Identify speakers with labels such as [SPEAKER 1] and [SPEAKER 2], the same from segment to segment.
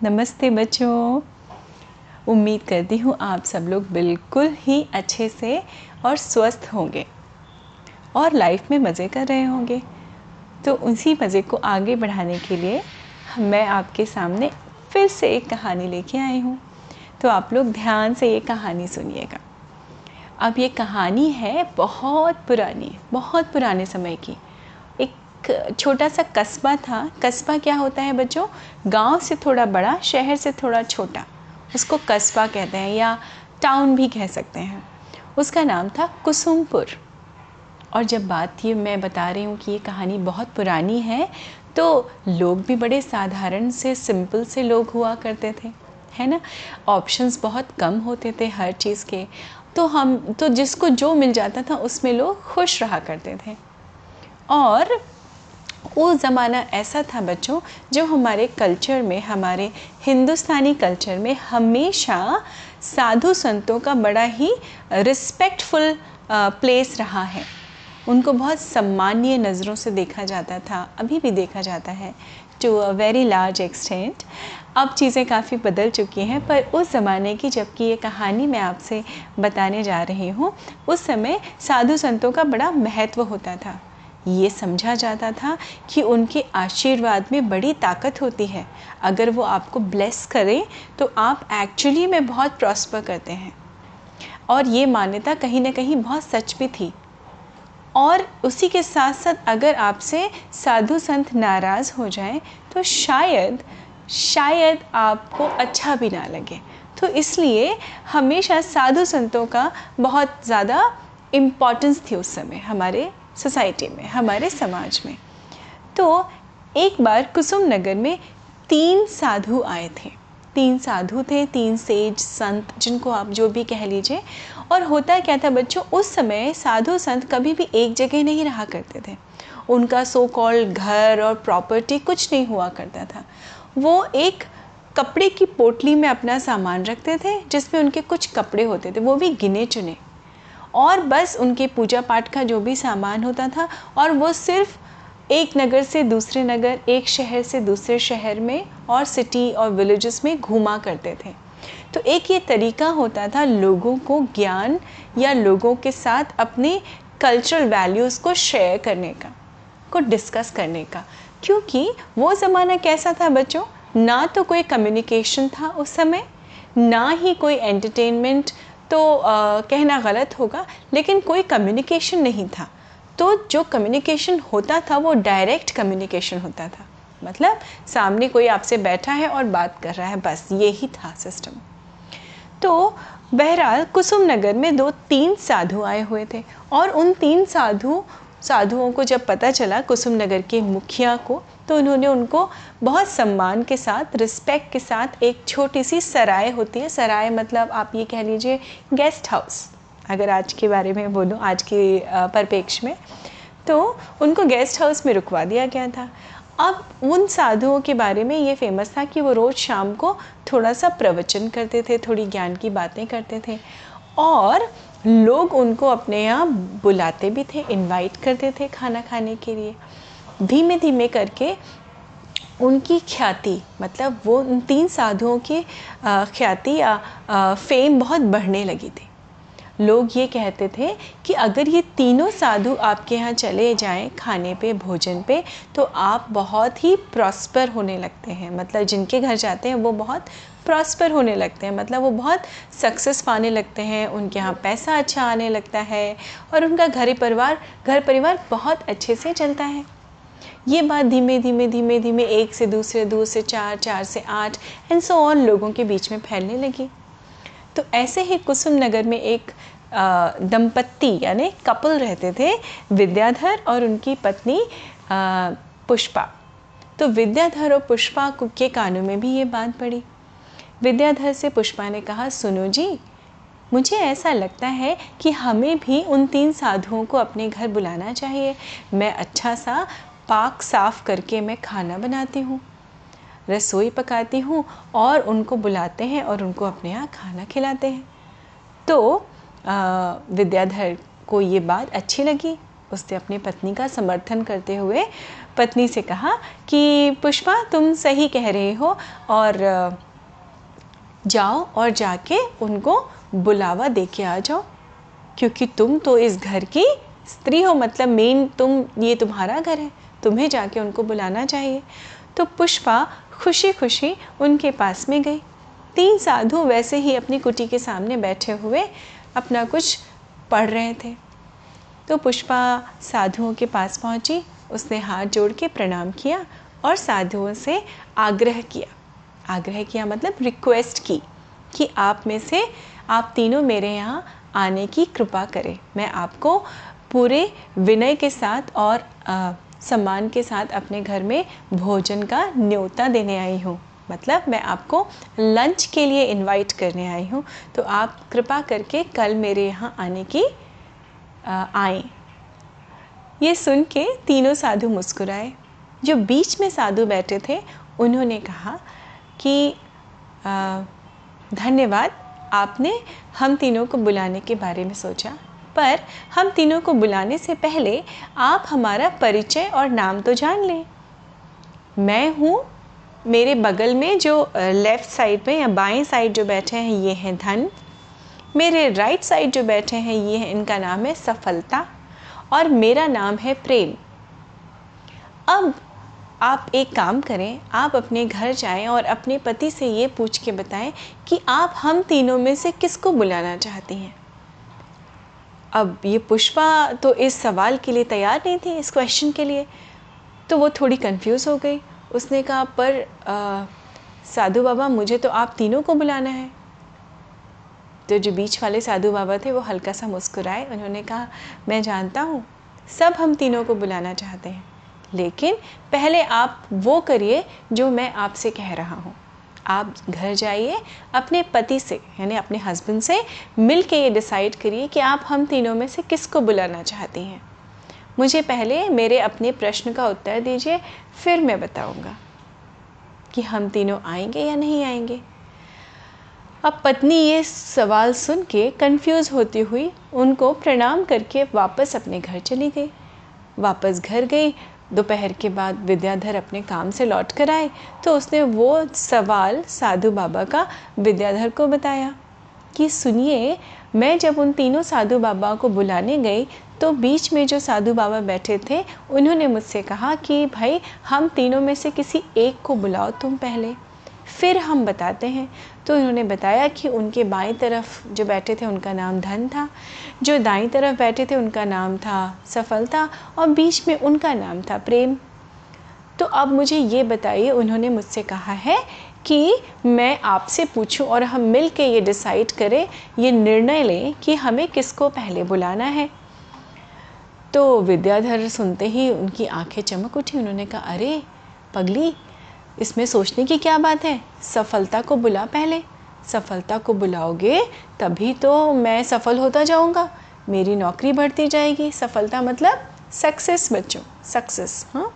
[SPEAKER 1] नमस्ते बच्चों। उम्मीद करती हूँ आप सब लोग बिल्कुल ही अच्छे से और स्वस्थ होंगे और लाइफ में मज़े कर रहे होंगे। तो उसी मज़े को आगे बढ़ाने के लिए मैं आपके सामने फिर से एक कहानी लेके आई हूँ। तो आप लोग ध्यान से ये कहानी सुनिएगा। अब ये कहानी है बहुत पुरानी, बहुत पुराने समय की। छोटा सा कस्बा था। कस्बा क्या होता है बच्चों? गाँव से थोड़ा बड़ा, शहर से थोड़ा छोटा। उसको कस्बा कहते हैं या टाउन भी कह सकते हैं। उसका नाम था कुसुमपुर। और जब बात ये मैं बता रही हूँ कि ये कहानी बहुत पुरानी है तो लोग भी बड़े साधारण से सिंपल से लोग हुआ करते थे। है ना? ऑप्शंस बहुत कम होते थे हर चीज़ के। तो हम तो जिसको जो मिल जाता था, उसमें लोग खुश रहा करते थे। और वो ज़माना ऐसा था बच्चों, जो हमारे कल्चर में, हमारे हिंदुस्तानी कल्चर में हमेशा साधु संतों का बड़ा ही रिस्पेक्टफुल प्लेस रहा है। उनको बहुत सम्मानीय नज़रों से देखा जाता था, अभी भी देखा जाता है to a very large extent अब चीज़ें काफ़ी बदल चुकी हैं, पर उस ज़माने की जबकि ये कहानी मैं आपसे बताने जा रही हूँ, उस समय साधु संतों का बड़ा महत्व होता था। ये समझा जाता था कि उनके आशीर्वाद में बड़ी ताकत होती है। अगर वो आपको ब्लेस करें तो आप एक्चुअली में बहुत प्रॉस्पर करते हैं। और ये मान्यता कहीं ना कहीं बहुत सच भी थी। और उसी के साथ साथ अगर आपसे साधु संत नाराज़ हो जाएँ तो शायद शायद आपको अच्छा भी ना लगे। तो इसलिए हमेशा साधु संतों का बहुत ज़्यादा इम्पॉर्टेंस थी उस समय हमारे सोसाइटी में, हमारे समाज में। तो एक बार कुसुम नगर में तीन साधु आए थे। तीन साधु थे, तीन सेज, संत, जिनको आप जो भी कह लीजिए। और होता क्या था बच्चों, उस समय साधु, संत कभी भी एक जगह नहीं रहा करते थे। उनका सो कॉल्ड घर और प्रॉपर्टी कुछ नहीं हुआ करता था। वो एक कपड़े की पोटली में अपना सामान रखते थे, जिसमें उनके कुछ कपड़े होते थे। वो भी गिने चुने। और बस उनके पूजा पाठ का जो भी सामान होता था, और वो सिर्फ़ एक नगर से दूसरे नगर, एक शहर से दूसरे शहर में और सिटी और विलेजेस में घूमा करते थे। तो एक ये तरीका होता था लोगों को ज्ञान या लोगों के साथ अपने कल्चरल वैल्यूज़ को शेयर करने का, को डिस्कस करने का। क्योंकि वो ज़माना कैसा था बच्चों? ना तो कोई कम्युनिकेशन था उस समय, ना ही कोई एंटरटेनमेंट तो आ, कहना गलत होगा लेकिन कोई कम्युनिकेशन नहीं था। तो जो कम्युनिकेशन होता था वो डायरेक्ट कम्युनिकेशन होता था। मतलब सामने कोई आपसे बैठा है और बात कर रहा है बस ये ही था सिस्टम तो बहरहाल कुसुम नगर में दो तीन साधु आए हुए थे और उन तीन साधु साधुओं को जब पता चला कुसुम नगर के मुखिया को तो उन्होंने उनको बहुत सम्मान के साथ रिस्पेक्ट के साथ एक छोटी सी सराय होती है। सराय मतलब आप ये कह लीजिए गेस्ट हाउस अगर आज के बारे में बोलूँ, आज के परिपेक्ष में तो उनको गेस्ट हाउस में रुकवा दिया गया था। अब उन साधुओं के बारे में ये फ़ेमस था कि वो रोज़ शाम को थोड़ा सा प्रवचन करते थे, थोड़ी ज्ञान की बातें करते थे। और लोग उनको अपने यहाँ बुलाते भी थे इनवाइट करते थे खाना खाने के लिए। धीमे धीमे करके उनकी ख्याति मतलब वो उन तीन साधुओं की ख्याति या फेम बहुत बढ़ने लगी थी। लोग ये कहते थे कि अगर ये तीनों साधु आपके यहाँ चले जाएँ खाने पे, भोजन पे तो आप बहुत ही प्रॉस्पर होने लगते हैं। मतलब जिनके घर जाते हैं वो बहुत प्रॉस्पर होने लगते हैं। मतलब वो बहुत सक्सेस पाने लगते हैं, उनके यहाँ पैसा अच्छा आने लगता है और उनका घर परिवार घर परिवार बहुत अच्छे से चलता है। ये बात धीमे धीमे धीमे धीमे एक से दूसरे, दो से चार चार से आठ एंड सो ऑन लोगों के बीच में फैलने लगी। तो ऐसे ही कुसुम नगर में एक दंपत्ति यानी कपल रहते थे, विद्याधर और उनकी पत्नी पुष्पा। तो विद्याधर और पुष्पा के कानों में भी ये बात पड़ी। विद्याधर से पुष्पा ने कहा सुनो जी मुझे ऐसा लगता है कि हमें भी उन तीन साधुओं को अपने घर बुलाना चाहिए। मैं अच्छा सा पाक साफ़ करके मैं खाना बनाती हूँ रसोई पकाती हूँ और उनको बुलाते हैं और उनको अपने यहाँ खाना खिलाते हैं। तो आ, विद्याधर को ये बात अच्छी लगी। उसने अपनी पत्नी का समर्थन करते हुए पत्नी से कहा कि पुष्पा तुम सही कह रहे हो और जाओ और जाके उनको बुलावा दे के आ जाओ। क्योंकि तुम तो इस घर की स्त्री हो मतलब मेन तुम, ये तुम्हारा घर है, तुम्हें जाके उनको बुलाना चाहिए। तो पुष्पा खुशी खुशी उनके पास में गई। तीन साधु वैसे ही अपनी कुटी के सामने बैठे हुए अपना कुछ पढ़ रहे थे। तो पुष्पा साधुओं के पास पहुँची, उसने हाथ जोड़ के प्रणाम किया और साधुओं से आग्रह किया। आग्रह किया मतलब रिक्वेस्ट की कि आप में से आप तीनों मेरे यहाँ आने की कृपा करें। मैं आपको पूरे विनय के साथ और आ, सम्मान के साथ अपने घर में भोजन का न्योता देने आई हूँ। मतलब मैं आपको लंच के लिए इनवाइट करने आई हूँ। तो आप कृपा करके कल मेरे यहाँ आने की आए। ये सुन के तीनों साधु मुस्कुराए। जो बीच में साधु बैठे थे उन्होंने कहा कि धन्यवाद, आपने हम तीनों को बुलाने के बारे में सोचा। पर हम तीनों को बुलाने से पहले आप हमारा परिचय और नाम तो जान लें। मैं हूँ, मेरे बगल में जो लेफ़्ट साइड में या बाएँ साइड जो बैठे हैं, ये हैं धन। मेरे राइट साइड जो बैठे हैं, ये हैं, इनका नाम है सफलता। और मेरा नाम है प्रेम। अब आप एक काम करें, आप अपने घर जाएँ और अपने पति से ये पूछ के बताएँ कि आप हम तीनों में से किसको बुलाना चाहती हैं। अब ये पुष्पा तो इस सवाल के लिए तैयार नहीं थी, इस क्वेश्चन के लिए। तो वो थोड़ी कंफ्यूज हो गई। उसने कहा, पर साधु बाबा, मुझे तो आप तीनों को बुलाना है। तो जो बीच वाले साधु बाबा थे, वो हल्का सा मुस्कुराए। उन्होंने कहा, मैं जानता हूँ, सब हम तीनों को बुलाना चाहते हैं। लेकिन पहले आप वो करिए जो मैं आपसे कह रहा हूँ। आप घर जाइए, अपने पति से, यानी अपने हस्बैंड से मिल के ये डिसाइड करिए कि आप हम तीनों में से किसको बुलाना चाहती हैं। मुझे पहले मेरे अपने प्रश्न का उत्तर दीजिए, फिर मैं बताऊँगा कि हम तीनों आएँगे या नहीं आएँगे। अब पत्नी ये सवाल सुन के कन्फ्यूज़ होती हुई उनको प्रणाम करके वापस अपने घर चली गई। वापस घर गई दोपहर के बाद विद्याधर अपने काम से लौट कर आए तो उसने वो सवाल साधु बाबा का विद्याधर को बताया कि सुनिए, मैं जब उन तीनों साधु बाबा को बुलाने गई तो बीच में जो साधु बाबा बैठे थे, उन्होंने मुझसे कहा कि, भाई, हम तीनों में से किसी एक को बुलाओ तुम पहले। फिर हम बताते हैं। तो उन्होंने बताया कि उनके बाईं तरफ़ जो बैठे थे, उनका नाम धन था। जो दाईं तरफ़ बैठे थे, उनका नाम था सफलता और बीच में उनका नाम था प्रेम। तो अब मुझे ये बताइए, उन्होंने मुझसे कहा है कि मैं आपसे पूछूँ और हम मिल के ये डिसाइड करें, ये निर्णय लें कि हमें किसको पहले बुलाना है। तो विद्याधर सुनते ही उनकी आँखें चमक उठी। उन्होंने कहा, अरे, पगली इसमें सोचने की क्या बात है? सफलता को बुला पहले। सफलता को बुलाओगे तभी तो मैं सफल होता जाऊँगा। मेरी नौकरी बढ़ती जाएगी। सफलता मतलब सक्सेस बच्चों सक्सेस हाँ?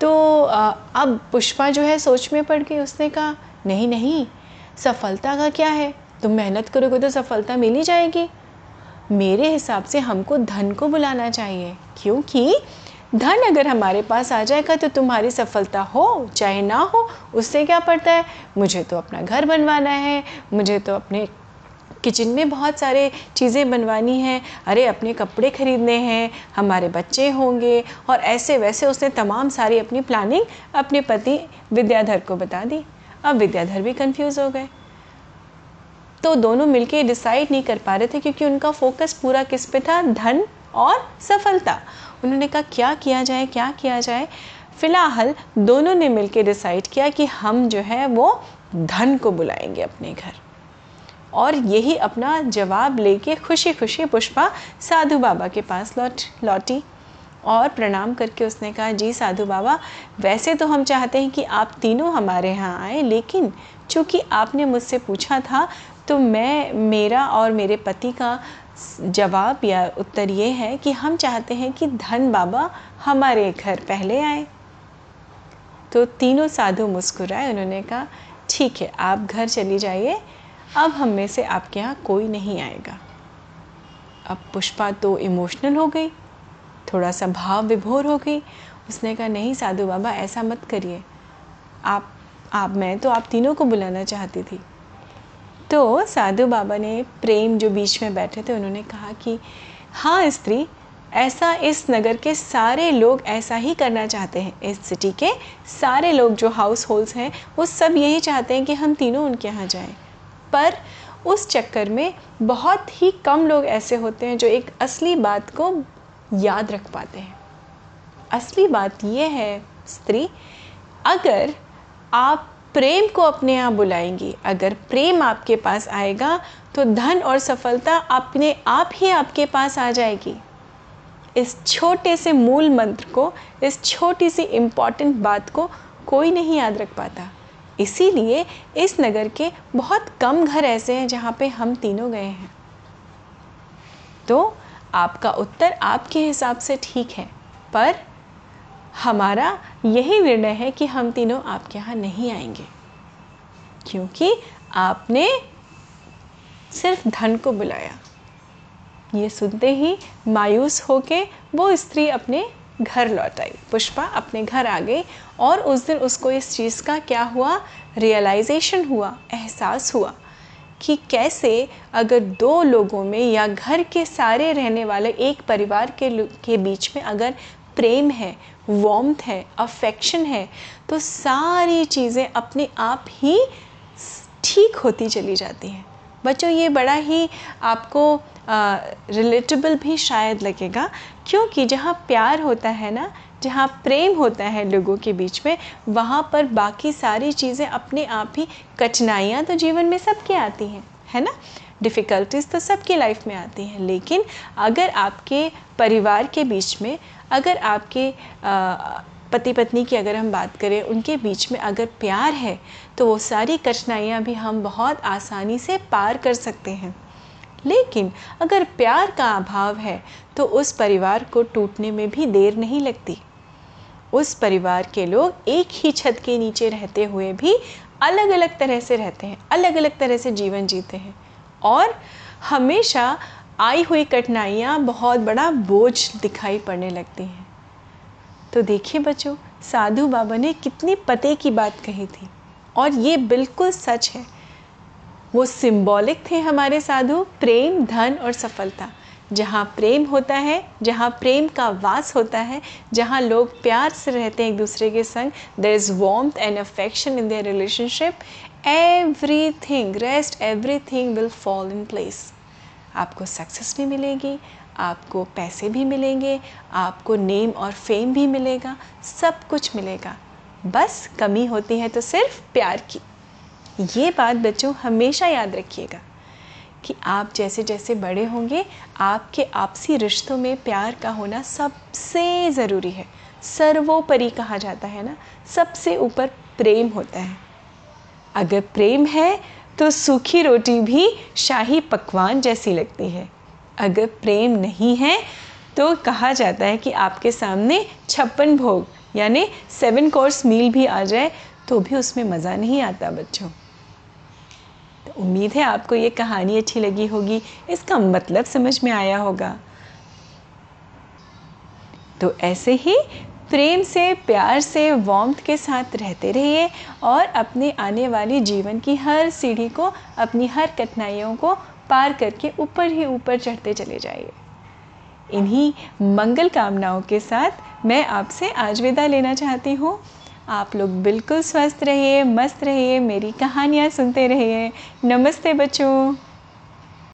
[SPEAKER 1] तो आ, अब पुष्पा जो है सोच में पड़ गई। उसने कहा नहीं नहीं सफलता का क्या है? तुम मेहनत करोगे तो सफलता मिल ही जाएगी। मेरे हिसाब से हमको धन को बुलाना चाहिए। क्योंकि धन अगर हमारे पास आ जाएगा तो तुम्हारी सफलता हो, चाहे ना हो, उससे क्या पड़ता है? मुझे तो अपना घर बनवाना है, मुझे तो अपने किचन में बहुत सारे चीज़ें बनवानी हैं। अरे, अपने कपड़े ख़रीदने हैं, हमारे बच्चे होंगे, और ऐसे वैसे उसने तमाम सारी अपनी प्लानिंग अपने पति विद्याधर को बता दी। अब विद्याधर भी कंफ्यूज हो गए। तो दोनों मिलके डिसाइड नहीं कर पा रहे थे क्योंकि उनका फोकस पूरा किस पे था? धन और सफलता। उन्होंने कहा, क्या किया जाए, क्या किया जाए? फ़िलहाल दोनों ने मिलकर डिसाइड किया कि हम जो है वो धन को बुलाएँगे अपने घर। और यही अपना जवाब लेके खुशी खुशी पुष्पा साधु बाबा के पास लौट, लौटी और प्रणाम करके उसने कहा, जी साधु बाबा, वैसे तो हम चाहते हैं कि आप तीनों हमारे यहाँ आए, लेकिन चूँकि आपने मुझसे पूछा था तो मैं, मेरा और मेरे पति का जवाब या उत्तर ये है कि हम चाहते हैं कि धन बाबा हमारे घर पहले आए। तो तीनों साधु मुस्कुराए, उन्होंने कहा, ठीक है, आप घर चली जाइए, अब हम में से आपके यहाँ कोई नहीं आएगा। अब पुष्पा तो इमोशनल हो गई, थोड़ा सा भाव विभोर हो गई। उसने कहा, नहीं साधु बाबा, ऐसा मत करिए। आप आप, मैं तो आप तीनों को बुलाना चाहती थी। तो साधु बाबा ने प्रेम जो बीच में बैठे थे, उन्होंने कहा कि हाँ स्त्री, ऐसा इस नगर के सारे लोग ऐसा ही करना चाहते हैं। इस सिटी के सारे लोग जो हाउस होल्ड्स हैं, वो सब यही चाहते हैं कि हम तीनों उनके यहाँ जाएँ। पर उस चक्कर में बहुत ही कम लोग ऐसे होते हैं जो एक असली बात को याद रख पाते हैं। असली बात यह है, स्त्री, अगर आप प्रेम को अपने यहाँ बुलाएँगी। अगर प्रेम आपके पास आएगा तो धन और सफलता अपने आप ही आपके पास आ जाएगी। इस छोटे से मूल मंत्र को, इस छोटी सी इंपॉर्टेंट बात को कोई नहीं याद रख पाता। इसीलिए इस नगर के बहुत कम घर ऐसे हैं जहाँ पे हम तीनों गए हैं। तो आपका उत्तर आपके हिसाब से ठीक है, पर हमारा यही निर्णय है कि हम तीनों आपके यहाँ नहीं आएँगे। क्योंकि आपने सिर्फ़ धन को बुलाया। ये सुनते ही मायूस होके वो स्त्री अपने घर लौट आई। पुष्पा अपने घर आ गई और उस दिन उसको इस चीज़ का क्या हुआ? रियलाइजेशन हुआ, एहसास हुआ कि कैसे अगर दो लोगों में या घर के सारे रहने वाले एक परिवार के के बीच में अगर प्रेम है वॉम्थ है अफेक्शन है तो सारी चीज़ें अपने आप ही ठीक होती चली जाती हैं। बच्चों, ये बड़ा ही आपको रिलेटेबल भी शायद लगेगा, क्योंकि जहाँ प्यार होता है ना, जहाँ प्रेम होता है लोगों के बीच में, वहाँ पर बाकी सारी चीज़ें अपने आप ही कठिनाइयाँ तो जीवन में सबके आती हैं, है ना? डिफ़िकल्टीज़ तो सबकी लाइफ में आती हैं, लेकिन अगर आपके परिवार के बीच में, अगर आपके पति पत्नी की अगर हम बात करें, उनके बीच में अगर प्यार है तो वो सारी कठिनाइयाँ भी हम बहुत आसानी से पार कर सकते हैं। लेकिन अगर प्यार का अभाव है तो उस परिवार को टूटने में भी देर नहीं लगती। उस परिवार के लोग एक ही छत के नीचे रहते हुए भी अलग अलग तरह से रहते हैं अलग अलग तरह से जीवन जीते हैं। और हमेशा आई हुई कठिनाइयाँ बहुत बड़ा बोझ दिखाई पड़ने लगती हैं। तो देखिए बच्चों, साधु बाबा ने कितनी पते की बात कही थी। और ये बिल्कुल सच है। वो सिंबॉलिक थे हमारे साधु, प्रेम, धन और सफलता। जहाँ प्रेम होता है, जहाँ प्रेम का वास होता है, जहाँ लोग प्यार से रहते हैं एक दूसरे के संग there is warmth and affection in their relationship everything rest everything will fall in place आपको सक्सेस भी मिलेगी, आपको पैसे भी मिलेंगे, आपको नेम और फेम भी मिलेगा, सब कुछ मिलेगा। बस कमी होती है तो सिर्फ़ प्यार की। ये बात बच्चों हमेशा याद रखिएगा। कि आप जैसे जैसे बड़े होंगे, आपके आपसी रिश्तों में प्यार का होना सबसे ज़रूरी है। सर्वोपरि कहा जाता है ना, सबसे ऊपर प्रेम होता है। अगर प्रेम है तो सूखी रोटी भी शाही पकवान जैसी लगती है। अगर प्रेम नहीं है तो कहा जाता है कि आपके सामने छप्पन भोग, यानी सेवन कोर्स मील भी आ जाए तो भी उसमें मज़ा नहीं आता बच्चों। उम्मीद है आपको ये कहानी अच्छी लगी होगी। इसका मतलब समझ में आया होगा। तो ऐसे ही प्रेम से, प्यार से वॉम्थ के साथ रहते रहिए और अपने आने वाली जीवन की हर सीढ़ी को, अपनी हर कठिनाइयों को पार करके ऊपर ही ऊपर चढ़ते चले जाइए। इन्हीं मंगल कामनाओं के साथ मैं आपसे आज विदा लेना चाहती हूँ। आप लोग बिल्कुल स्वस्थ रहिए मस्त रहिए मेरी कहानियाँ सुनते रहिए। नमस्ते बच्चों।